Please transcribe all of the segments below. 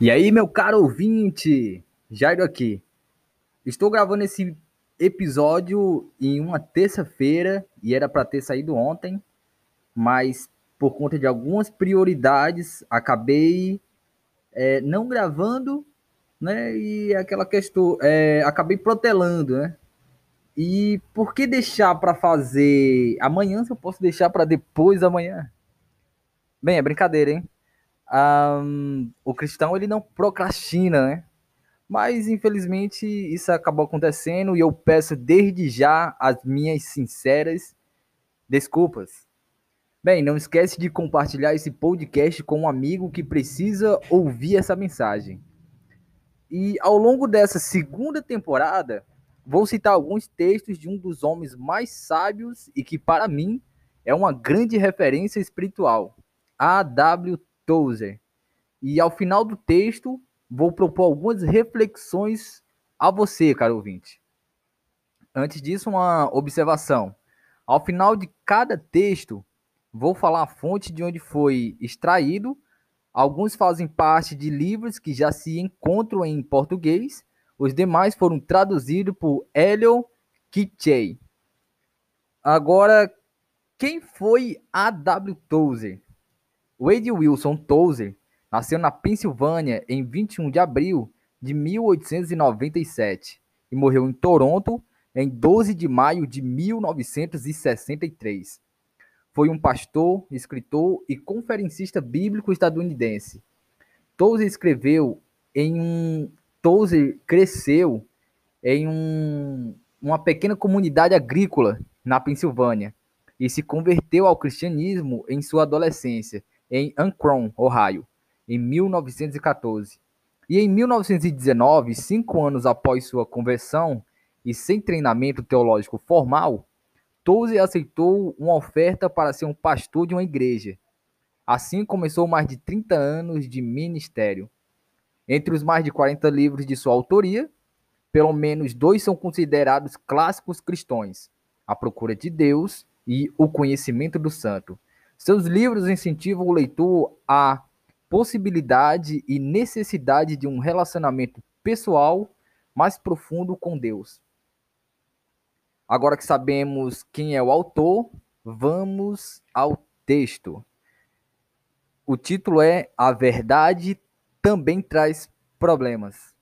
E aí, meu caro ouvinte, Jairo aqui. Estou gravando esse episódio em uma terça-feira e era para ter saído ontem, mas por conta de algumas prioridades acabei é, não gravando, né? E aquela questão, é, acabei protelando, né? E por que deixar para fazer amanhã se eu posso deixar para depois amanhã? Bem, é brincadeira, hein? Um, o cristão ele não procrastina, né? Mas infelizmente isso acabou acontecendo e eu peço desde já as minhas sinceras desculpas. Bem, não esquece de compartilhar esse podcast com um amigo que precisa ouvir essa mensagem. E ao longo dessa segunda temporada, vou citar alguns textos de um dos homens mais sábios e que para mim é uma grande referência espiritual, A.W. Tozer. E ao final do texto, vou propor algumas reflexões a você, caro ouvinte. Antes disso, uma observação. Ao final de cada texto, vou falar a fonte de onde foi extraído. Alguns fazem parte de livros que já se encontram em português. Os demais foram traduzidos por Helio Kitchey. Agora, quem foi A.W. Tozer? Wade Wilson Tozer nasceu na Pensilvânia em 21 de abril de 1897 e morreu em Toronto em 12 de maio de 1963. Foi um pastor, escritor e conferencista bíblico estadunidense. Tozer escreveu em um. Tozer cresceu em um, uma pequena comunidade agrícola na Pensilvânia e se converteu ao cristianismo em sua adolescência em Akron, Ohio, em 1914. E em 1919, cinco anos após sua conversão e sem treinamento teológico formal, Tozer aceitou uma oferta para ser um pastor de uma igreja. Assim começou mais de 30 anos de ministério. Entre os mais de 40 livros de sua autoria, pelo menos dois são considerados clássicos cristãos: A Procura de Deus e O Conhecimento do Santo. Seus livros incentivam o leitor à possibilidade e necessidade de um relacionamento pessoal mais profundo com Deus. Agora que sabemos quem é o autor, vamos ao texto. O título é A Verdade também traz problemas.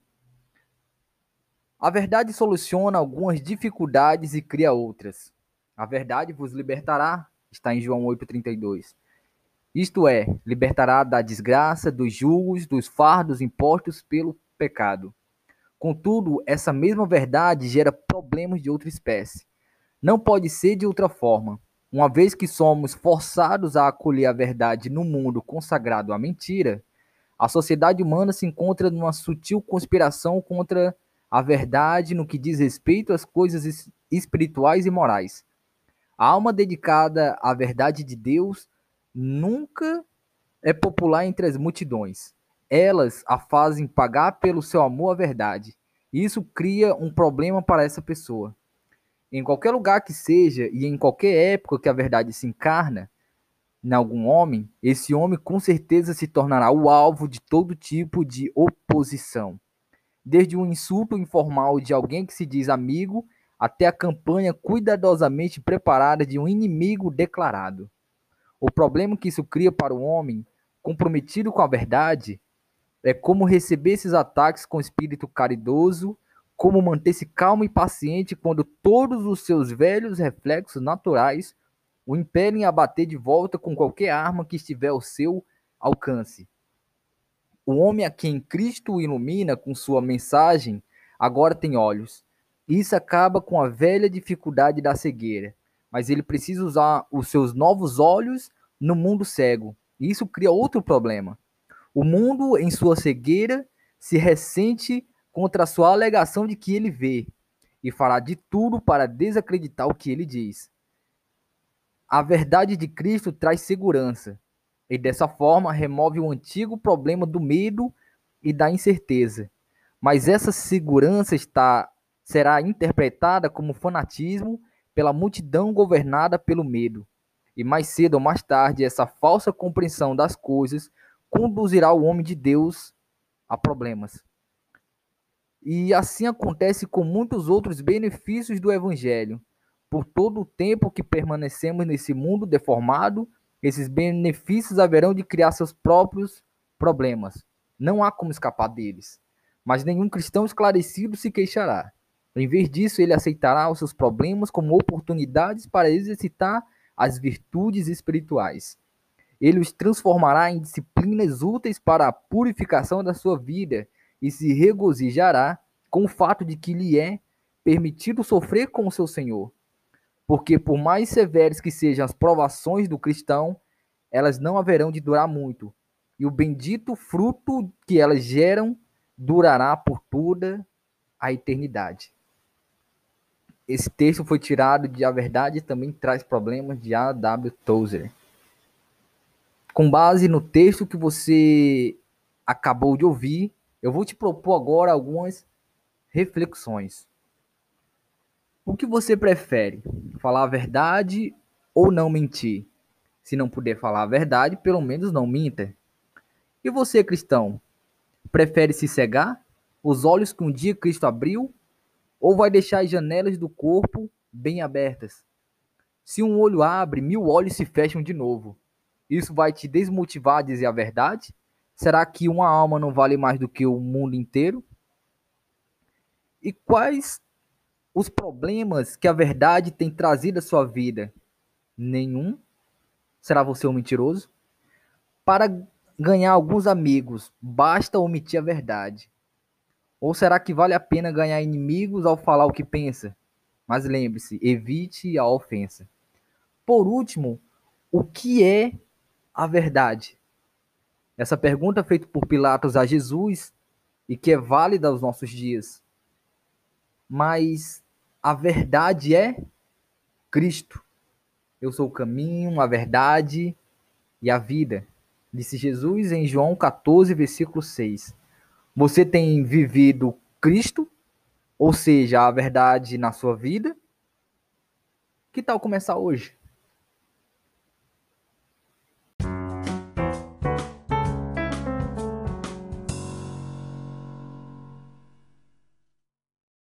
A verdade soluciona algumas dificuldades e cria outras. A verdade vos libertará, está em João 8,32. Isto é, libertará da desgraça, dos julgos, dos fardos impostos pelo pecado. Contudo, essa mesma verdade gera problemas de outra espécie. Não pode ser de outra forma, uma vez que somos forçados a acolher a verdade no mundo consagrado à mentira, a sociedade humana se encontra numa sutil conspiração contra a verdade no que diz respeito às coisas espirituais e morais. A alma dedicada à verdade de Deus nunca é popular entre as multidões. Elas a fazem pagar pelo seu amor à verdade. Isso cria um problema para essa pessoa. Em qualquer lugar que seja e em qualquer época que a verdade se encarna em algum homem, esse homem com certeza se tornará o alvo de todo tipo de oposição. Desde um insulto informal de alguém que se diz amigo até a campanha cuidadosamente preparada de um inimigo declarado. O problema que isso cria para o homem, comprometido com a verdade, é como receber esses ataques com espírito caridoso, como manter-se calmo e paciente quando todos os seus velhos reflexos naturais o impelem a bater de volta com qualquer arma que estiver ao seu alcance. O homem a quem Cristo ilumina com sua mensagem agora tem olhos, isso acaba com a velha dificuldade da cegueira, mas ele precisa usar os seus novos olhos no mundo cego. E isso cria outro problema. O mundo, em sua cegueira, se ressente contra a sua alegação de que ele vê e fará de tudo para desacreditar o que ele diz. A verdade de Cristo traz segurança e dessa forma remove o antigo problema do medo e da incerteza. Mas essa segurança está será interpretada como fanatismo pela multidão governada pelo medo. E mais cedo ou mais tarde, essa falsa compreensão das coisas conduzirá o homem de Deus a problemas. E assim acontece com muitos outros benefícios do Evangelho. Por todo o tempo que permanecemos nesse mundo deformado, esses benefícios haverão de criar seus próprios problemas. Não há como escapar deles. Mas nenhum cristão esclarecido se queixará. Em vez disso, ele aceitará os seus problemas como oportunidades para exercitar as virtudes espirituais. Ele os transformará em disciplinas úteis para a purificação da sua vida e se regozijará com o fato de que lhe é permitido sofrer com o seu Senhor. Porque, por mais severas que sejam as provações do cristão, elas não haverão de durar muito, e o bendito fruto que elas geram durará por toda a eternidade. Esse texto foi tirado de A Verdade também traz problemas de A.W. Tozer. Com base no texto que você acabou de ouvir, eu vou te propor agora algumas reflexões. O que você prefere? Falar a verdade ou não mentir? Se não puder falar a verdade, pelo menos não minta. E você, cristão, prefere se cegar? Os olhos que um dia Cristo abriu ou vai deixar as janelas do corpo bem abertas. Se um olho abre, mil olhos se fecham de novo. Isso vai te desmotivar a dizer a verdade? Será que uma alma não vale mais do que o mundo inteiro? E quais os problemas que a verdade tem trazido à sua vida? Nenhum? Será você um mentiroso? Para ganhar alguns amigos, basta omitir a verdade. Ou será que vale a pena ganhar inimigos ao falar o que pensa? Mas lembre-se, evite a ofensa. Por último, o que é a verdade? Essa pergunta feita por Pilatos a Jesus e que é válida aos nossos dias. Mas a verdade é Cristo. Eu sou o caminho, a verdade e a vida, disse Jesus em João 14, versículo 6. Você tem vivido Cristo, ou seja, a verdade na sua vida? Que tal começar hoje?